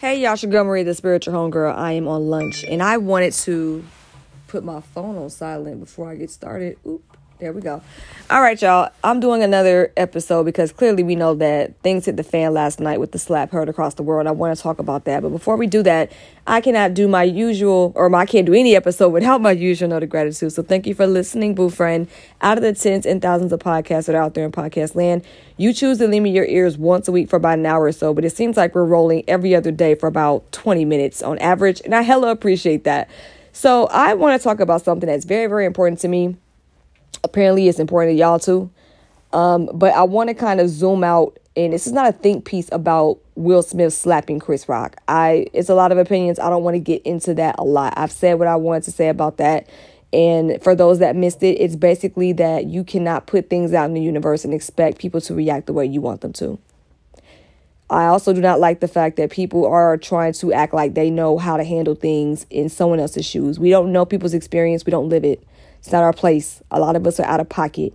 Hey, y'all, Montgomery, the spiritual homegirl. I am on lunch, and I wanted to put my phone on silent before I get started. Oop. There we go. All right, y'all. I'm doing another episode because clearly we know that things hit the fan last night with the slap heard across the world. I want to talk about that. But before we do that, I cannot do my usual, or I can't do any episode without my usual note of gratitude. So thank you for listening, boo friend. Out of the tens and thousands of podcasts that are out there in podcast land, you choose to leave me your ears once a week for about an hour or so. But it seems like we're rolling every other day for about 20 minutes on average. And I hella appreciate that. So I want to talk about something that's very, very important to me apparently it's important to y'all too. Um, but I want to kind of zoom out, and this is not a think piece about Will Smith slapping Chris Rock. I it's a lot of opinions. I don't want to get into that a lot. I've said what I wanted to say about that. And for those that missed it, it's basically that you cannot put things out in the universe and expect people to react the way you want them to. I also do not like the fact that people are trying to act like they know how to handle things in someone else's shoes. We don't know people's experience, we don't live it. It's not our place. A lot of us are out of pocket.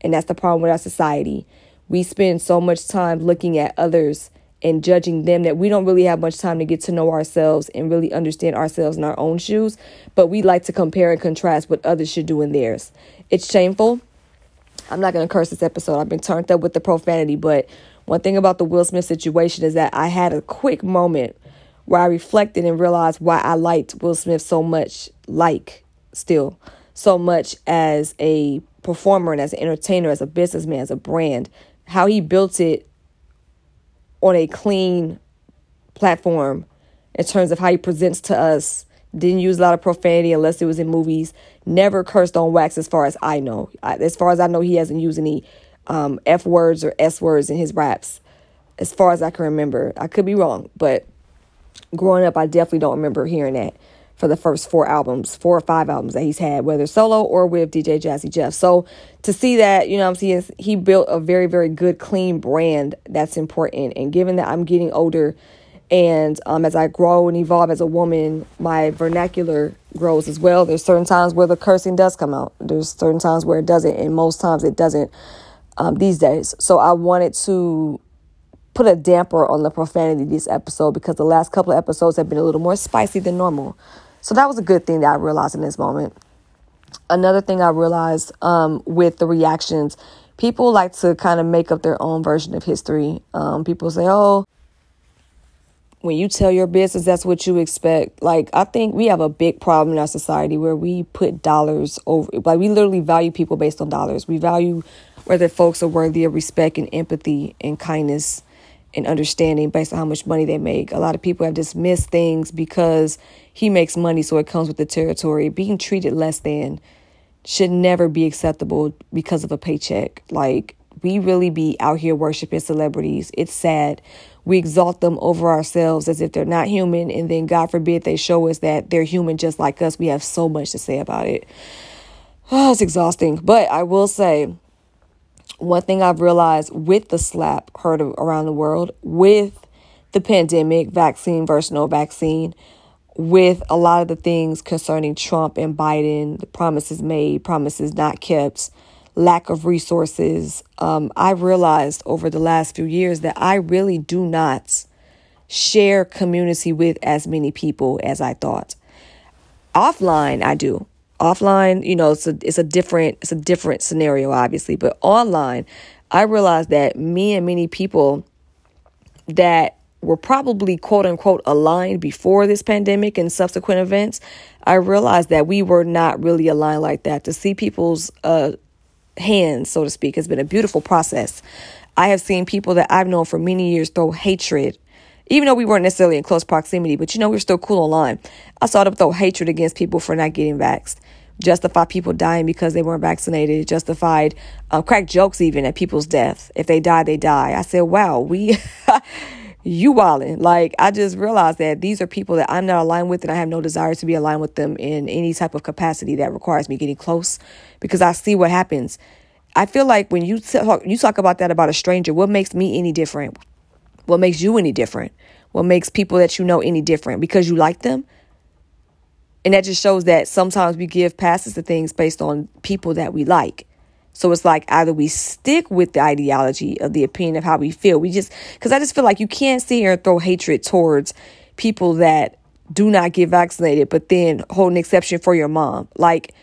And that's the problem with our society. We spend so much time looking at others and judging them that we don't really have much time to get to know ourselves and really understand ourselves in our own shoes. But we like to compare and contrast what others should do in theirs. It's shameful. I'm not going to curse this episode. I've been turned up with the profanity. But one thing about the Will Smith situation is that I had a quick moment where I reflected and realized why I liked Will Smith so much, like still so much as a performer and as an entertainer, as a businessman, as a brand, how he built it on a clean platform in terms of how he presents to us. Didn't use a lot of profanity unless it was in movies. Never cursed on wax, as far as I know. As far as I know, he hasn't used any um, F words or S words in his raps, as far as I can remember. I could be wrong, but growing up, I definitely don't remember hearing that for the first four albums, four or five albums that he's had, whether solo or with DJ Jazzy Jeff. So to see that, you know I'm saying, he built a very, very good, clean brand that's important. And given that I'm getting older and um, as I grow and evolve as a woman, my vernacular grows as well. There's certain times where the cursing does come out. There's certain times where it doesn't, and most times it doesn't um, these days. So I wanted to put a damper on the profanity this episode because the last couple of episodes have been a little more spicy than normal. So that was a good thing that I realized in this moment. Another thing I realized um, with the reactions, people like to kind of make up their own version of history. Um, people say, oh, when you tell your business, that's what you expect. Like, I think we have a big problem in our society where we put dollars over, like, we literally value people based on dollars. We value whether folks are worthy of respect and empathy and kindness and understanding based on how much money they make. A lot of people have dismissed things because he makes money, so it comes with the territory. Being treated less than should never be acceptable because of a paycheck. Like, we really be out here worshiping celebrities. It's sad. We exalt them over ourselves as if they're not human, and then God forbid they show us that they're human just like us. We have so much to say about it. Oh, it's exhausting. But I will say, one thing I've realized with the slap heard around the world, with the pandemic, vaccine versus no vaccine, with a lot of the things concerning Trump and Biden, the promises made, promises not kept, lack of resources, um, I realized over the last few years that I really do not share community with as many people as I thought. Offline, I do offline you know it's a it's a different it's a different scenario obviously but online i realized that me and many people that were probably quote unquote aligned before this pandemic and subsequent events i realized that we were not really aligned like that. To see people's uh hands so to speak has been a beautiful process. I have seen people that i've known for many years throw hatred even though we weren't necessarily in close proximity, but you know, we were still cool online. I saw them throw hatred against people for not getting vaxxed, justify people dying because they weren't vaccinated, justified um, crack jokes even at people's death. If they die, they die. I said, wow, we, you wildin'. Like, I just realized that these are people that I'm not aligned with and I have no desire to be aligned with them in any type of capacity that requires me getting close because I see what happens. I feel like when you talk, you talk about that about a stranger, what makes me any different? What makes you any different? What makes people that you know any different? Because you like them? And that just shows that sometimes we give passes to things based on people that we like. So it's like either we stick with the ideology of the opinion of how we feel. We just, because I just feel like you can't sit here and throw hatred towards people that do not get vaccinated, but then hold an exception for your mom. Like,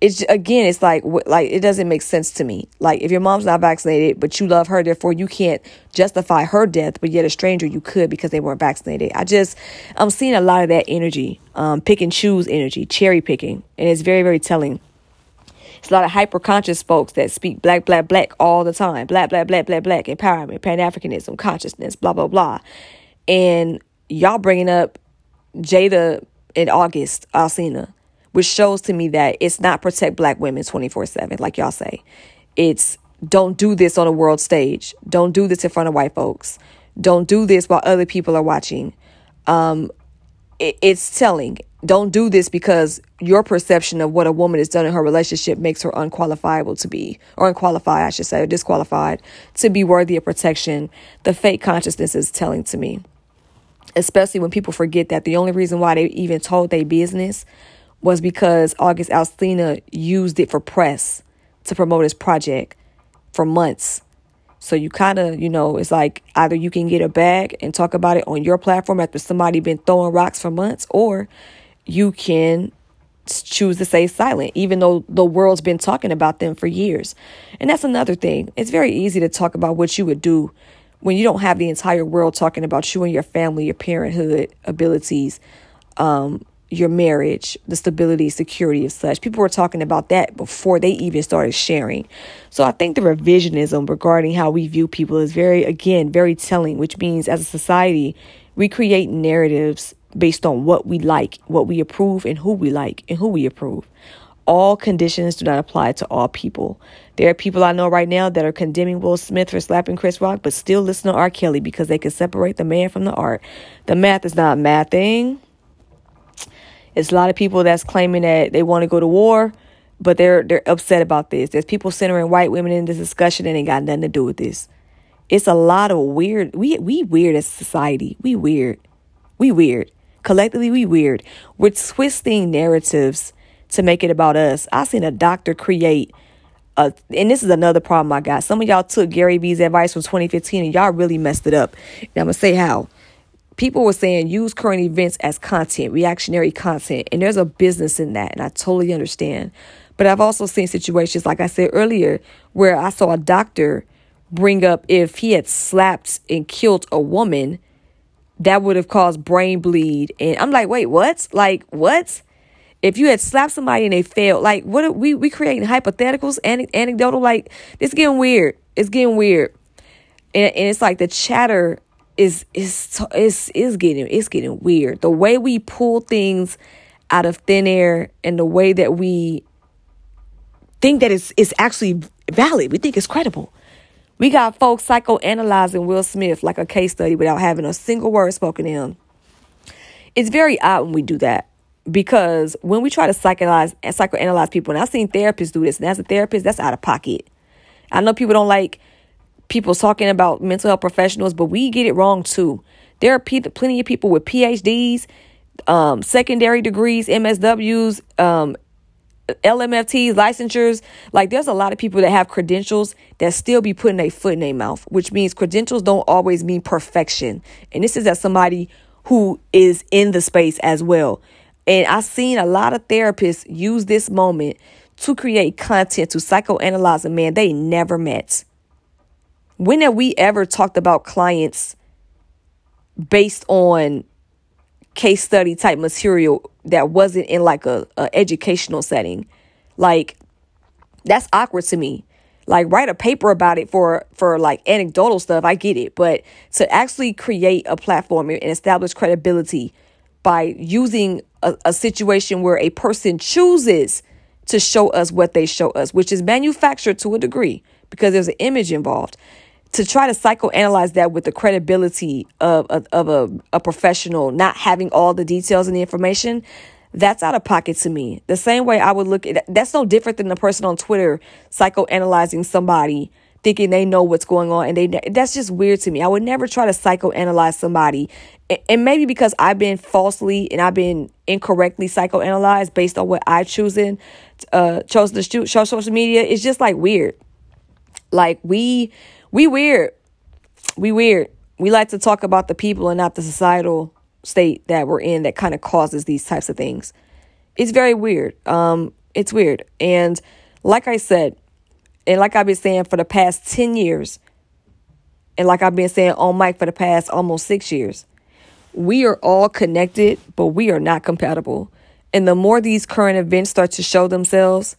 it's again, it's like like it doesn't make sense to me. Like if your mom's not vaccinated, but you love her, therefore you can't justify her death, but yet a stranger you could because they weren't vaccinated. I just I'm seeing a lot of that energy, um, pick and choose energy, cherry picking, and it's very very telling. It's a lot of hyper conscious folks that speak black, black, black all the time. Black, black, black, black, black, empowerment, Pan Africanism, consciousness, blah, blah, blah. And y'all bringing up Jada in August, Alsina which shows to me that it's not protect black women 24 7, like y'all say. It's don't do this on a world stage. Don't do this in front of white folks. Don't do this while other people are watching. Um, it, it's telling. Don't do this because your perception of what a woman has done in her relationship makes her unqualifiable to be, or unqualified, I should say, or disqualified to be worthy of protection. The fake consciousness is telling to me, especially when people forget that the only reason why they even told their business was because August Alsina used it for press to promote his project for months. So you kind of, you know, it's like either you can get a bag and talk about it on your platform after somebody been throwing rocks for months, or you can choose to stay silent, even though the world's been talking about them for years. And that's another thing. It's very easy to talk about what you would do when you don't have the entire world talking about you and your family, your parenthood abilities, um, your marriage, the stability, security of such. People were talking about that before they even started sharing. So I think the revisionism regarding how we view people is very, again, very telling, which means as a society, we create narratives based on what we like, what we approve, and who we like and who we approve. All conditions do not apply to all people. There are people I know right now that are condemning Will Smith for slapping Chris Rock, but still listen to R. Kelly because they can separate the man from the art. The math is not math thing. It's a lot of people that's claiming that they want to go to war, but they're they're upset about this. There's people centering white women in this discussion and it got nothing to do with this. It's a lot of weird. We we weird as society. We weird. We weird. Collectively, we weird. We're twisting narratives to make it about us. I seen a doctor create a, and this is another problem I got. Some of y'all took Gary Vee's advice from 2015 and y'all really messed it up. And I'm gonna say how people were saying use current events as content, reactionary content, and there's a business in that, and I totally understand. But I've also seen situations, like I said earlier, where I saw a doctor bring up if he had slapped and killed a woman, that would have caused brain bleed. And I'm like, wait, what? Like, what? If you had slapped somebody and they failed, like, what are we we creating hypotheticals, and anecdotal? Like, it's getting weird. It's getting weird, and, and it's like the chatter is is is is getting it's getting weird. The way we pull things out of thin air and the way that we think that it's it's actually valid. We think it's credible. We got folks psychoanalyzing Will Smith like a case study without having a single word spoken him. It's very odd when we do that because when we try to psychoanalyze psychoanalyze people, and I've seen therapists do this, and as a therapist, that's out of pocket. I know people don't like people talking about mental health professionals, but we get it wrong too. There are p- plenty of people with PhDs, um, secondary degrees, MSWs, um, LMFTs, licensures. Like there's a lot of people that have credentials that still be putting a foot in their mouth, which means credentials don't always mean perfection. And this is as somebody who is in the space as well. And I've seen a lot of therapists use this moment to create content to psychoanalyze a man they never met. When have we ever talked about clients based on case study type material that wasn't in like a, a educational setting? Like that's awkward to me. Like write a paper about it for for like anecdotal stuff, I get it, but to actually create a platform and establish credibility by using a, a situation where a person chooses to show us what they show us, which is manufactured to a degree because there's an image involved to try to psychoanalyze that with the credibility of, of, of a, a professional not having all the details and the information, that's out of pocket to me. The same way I would look at that's no different than the person on Twitter psychoanalyzing somebody thinking they know what's going on and they that's just weird to me. I would never try to psychoanalyze somebody. And maybe because I've been falsely and I've been incorrectly psychoanalyzed based on what I choosing uh chose to show social media, it's just like weird. Like we we weird. We weird. We like to talk about the people and not the societal state that we're in that kind of causes these types of things. It's very weird. Um it's weird. And like I said, and like I've been saying for the past 10 years, and like I've been saying on mic for the past almost six years, we are all connected, but we are not compatible. And the more these current events start to show themselves,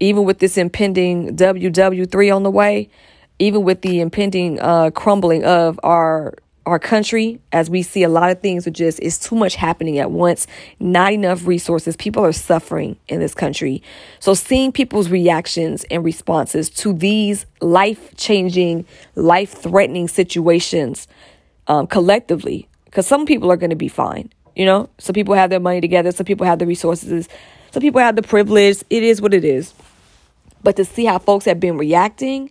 even with this impending WW3 on the way, even with the impending uh, crumbling of our our country as we see a lot of things are just it's too much happening at once not enough resources people are suffering in this country. So seeing people's reactions and responses to these life-changing life-threatening situations um, collectively because some people are going to be fine you know? Some people have their money together some people have the resources some people have the privilege it is what it is. But to see how folks have been reacting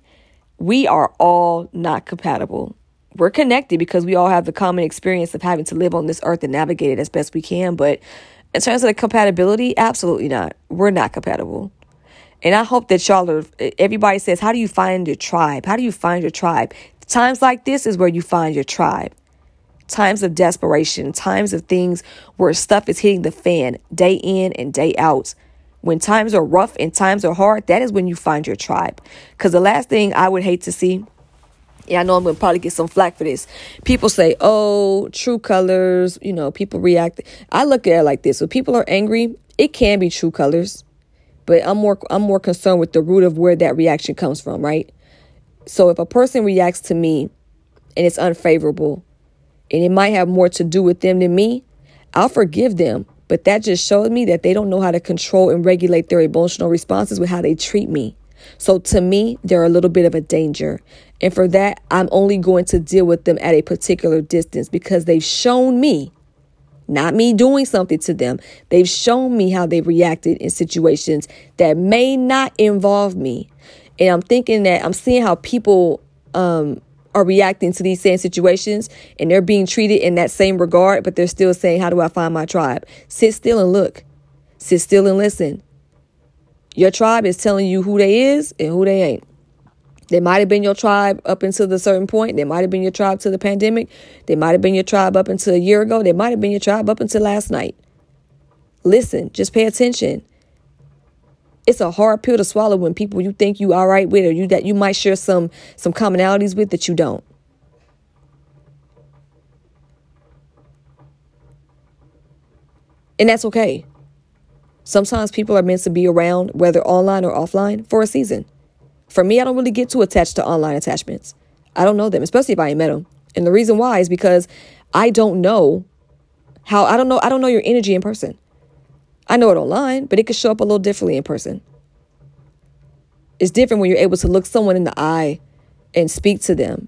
we are all not compatible we're connected because we all have the common experience of having to live on this earth and navigate it as best we can. But in terms of the compatibility, absolutely not. We're not compatible. And I hope that y'all are, everybody says, How do you find your tribe? How do you find your tribe? Times like this is where you find your tribe. Times of desperation, times of things where stuff is hitting the fan day in and day out. When times are rough and times are hard, that is when you find your tribe. Because the last thing I would hate to see yeah, I know I'm gonna probably get some flack for this. People say, "Oh, true colors." You know, people react. I look at it like this: when people are angry, it can be true colors, but I'm more I'm more concerned with the root of where that reaction comes from, right? So if a person reacts to me and it's unfavorable, and it might have more to do with them than me, I'll forgive them. But that just showed me that they don't know how to control and regulate their emotional responses with how they treat me. So to me, they're a little bit of a danger. And for that, I'm only going to deal with them at a particular distance because they've shown me, not me doing something to them, they've shown me how they've reacted in situations that may not involve me. And I'm thinking that I'm seeing how people um, are reacting to these same situations and they're being treated in that same regard, but they're still saying, How do I find my tribe? Sit still and look. Sit still and listen. Your tribe is telling you who they is and who they ain't. They might have been your tribe up until the certain point. They might have been your tribe to the pandemic. They might have been your tribe up until a year ago. They might have been your tribe up until last night. Listen, just pay attention. It's a hard pill to swallow when people you think you all right with or you that you might share some some commonalities with that you don't. And that's okay. Sometimes people are meant to be around, whether online or offline, for a season. For me, I don't really get too attached to online attachments. I don't know them, especially if I ain't met them. And the reason why is because I don't know how, I don't know, I don't know your energy in person. I know it online, but it could show up a little differently in person. It's different when you're able to look someone in the eye and speak to them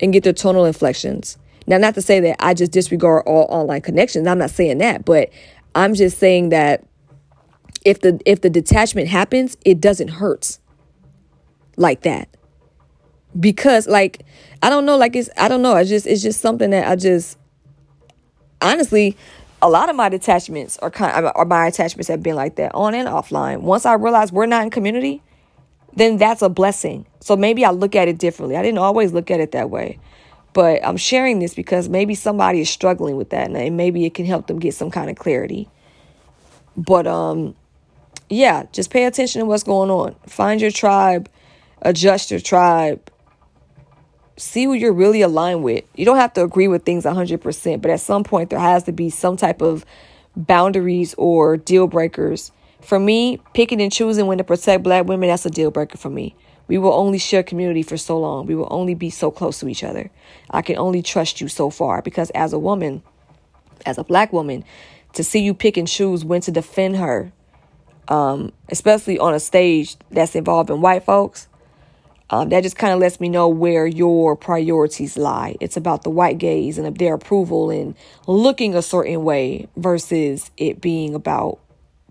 and get their tonal inflections. Now, not to say that I just disregard all online connections. I'm not saying that, but I'm just saying that if the if the detachment happens, it doesn't hurt like that. Because like I don't know, like it's I don't know. I just it's just something that I just honestly a lot of my detachments are kind or my attachments have been like that on and offline. Once I realize we're not in community, then that's a blessing. So maybe I look at it differently. I didn't always look at it that way. But I'm sharing this because maybe somebody is struggling with that and maybe it can help them get some kind of clarity. But um yeah, just pay attention to what's going on. Find your tribe, adjust your tribe, see who you're really aligned with. You don't have to agree with things 100%, but at some point, there has to be some type of boundaries or deal breakers. For me, picking and choosing when to protect black women, that's a deal breaker for me. We will only share community for so long. We will only be so close to each other. I can only trust you so far because as a woman, as a black woman, to see you pick and choose when to defend her um, especially on a stage that's involving white folks, um, that just kind of lets me know where your priorities lie. It's about the white gaze and their approval and looking a certain way versus it being about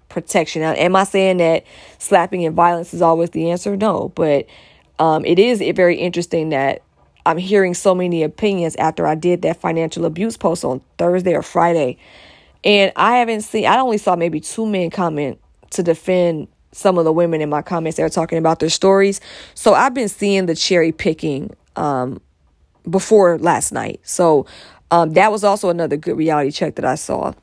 protection. Now, am I saying that slapping and violence is always the answer? No, but um, it is very interesting that I'm hearing so many opinions after I did that financial abuse post on Thursday or Friday. And I haven't seen, I only saw maybe two men comment to defend some of the women in my comments that are talking about their stories. So I've been seeing the cherry picking um, before last night. So um, that was also another good reality check that I saw.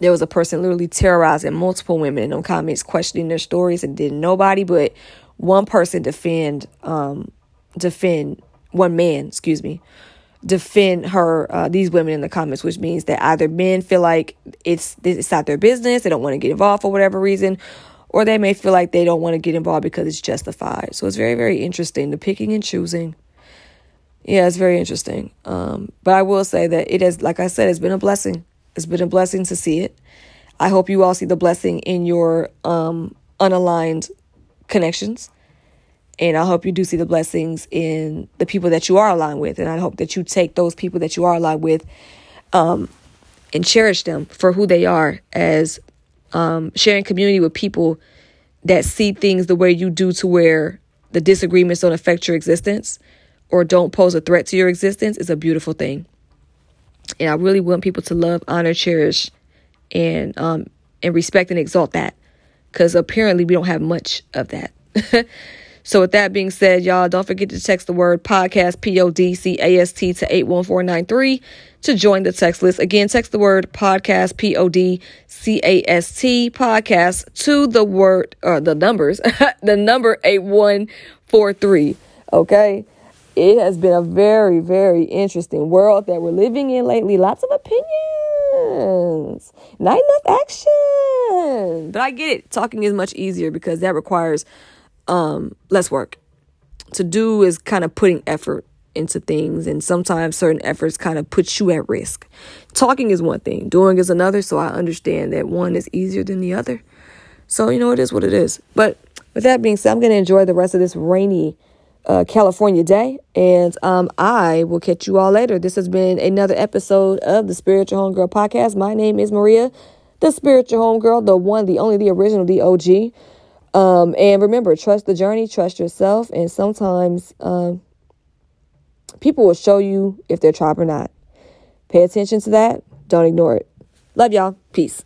There was a person literally terrorizing multiple women in them comments, questioning their stories, and didn't nobody but one person defend um, defend one man, excuse me, defend her uh, these women in the comments, which means that either men feel like it's it's not their business, they don't want to get involved for whatever reason, or they may feel like they don't want to get involved because it's justified. So it's very very interesting the picking and choosing yeah, it's very interesting. Um, but I will say that it has, like I said, it's been a blessing. It's been a blessing to see it. I hope you all see the blessing in your um, unaligned connections. And I hope you do see the blessings in the people that you are aligned with. And I hope that you take those people that you are aligned with um, and cherish them for who they are as um, sharing community with people that see things the way you do to where the disagreements don't affect your existence or don't pose a threat to your existence is a beautiful thing. And I really want people to love, honor, cherish, and um, and respect and exalt that, because apparently we don't have much of that. so with that being said, y'all don't forget to text the word podcast P O D C A S T to eight one four nine three to join the text list. Again, text the word podcast P O D C A S T podcast to the word or the numbers the number eight one four three. Okay it has been a very, very interesting world that we're living in lately. Lots of opinions, not enough action. But I get it. Talking is much easier because that requires um, less work. To do is kind of putting effort into things, and sometimes certain efforts kind of put you at risk. Talking is one thing, doing is another. So I understand that one is easier than the other. So, you know, it is what it is. But with that being said, I'm going to enjoy the rest of this rainy uh, California day. And um, I will catch you all later. This has been another episode of the Spiritual Homegirl podcast. My name is Maria, the Spiritual Homegirl, the one, the only, the original, the OG. Um, and remember, trust the journey, trust yourself. And sometimes um, people will show you if they're tribe or not. Pay attention to that. Don't ignore it. Love y'all. Peace.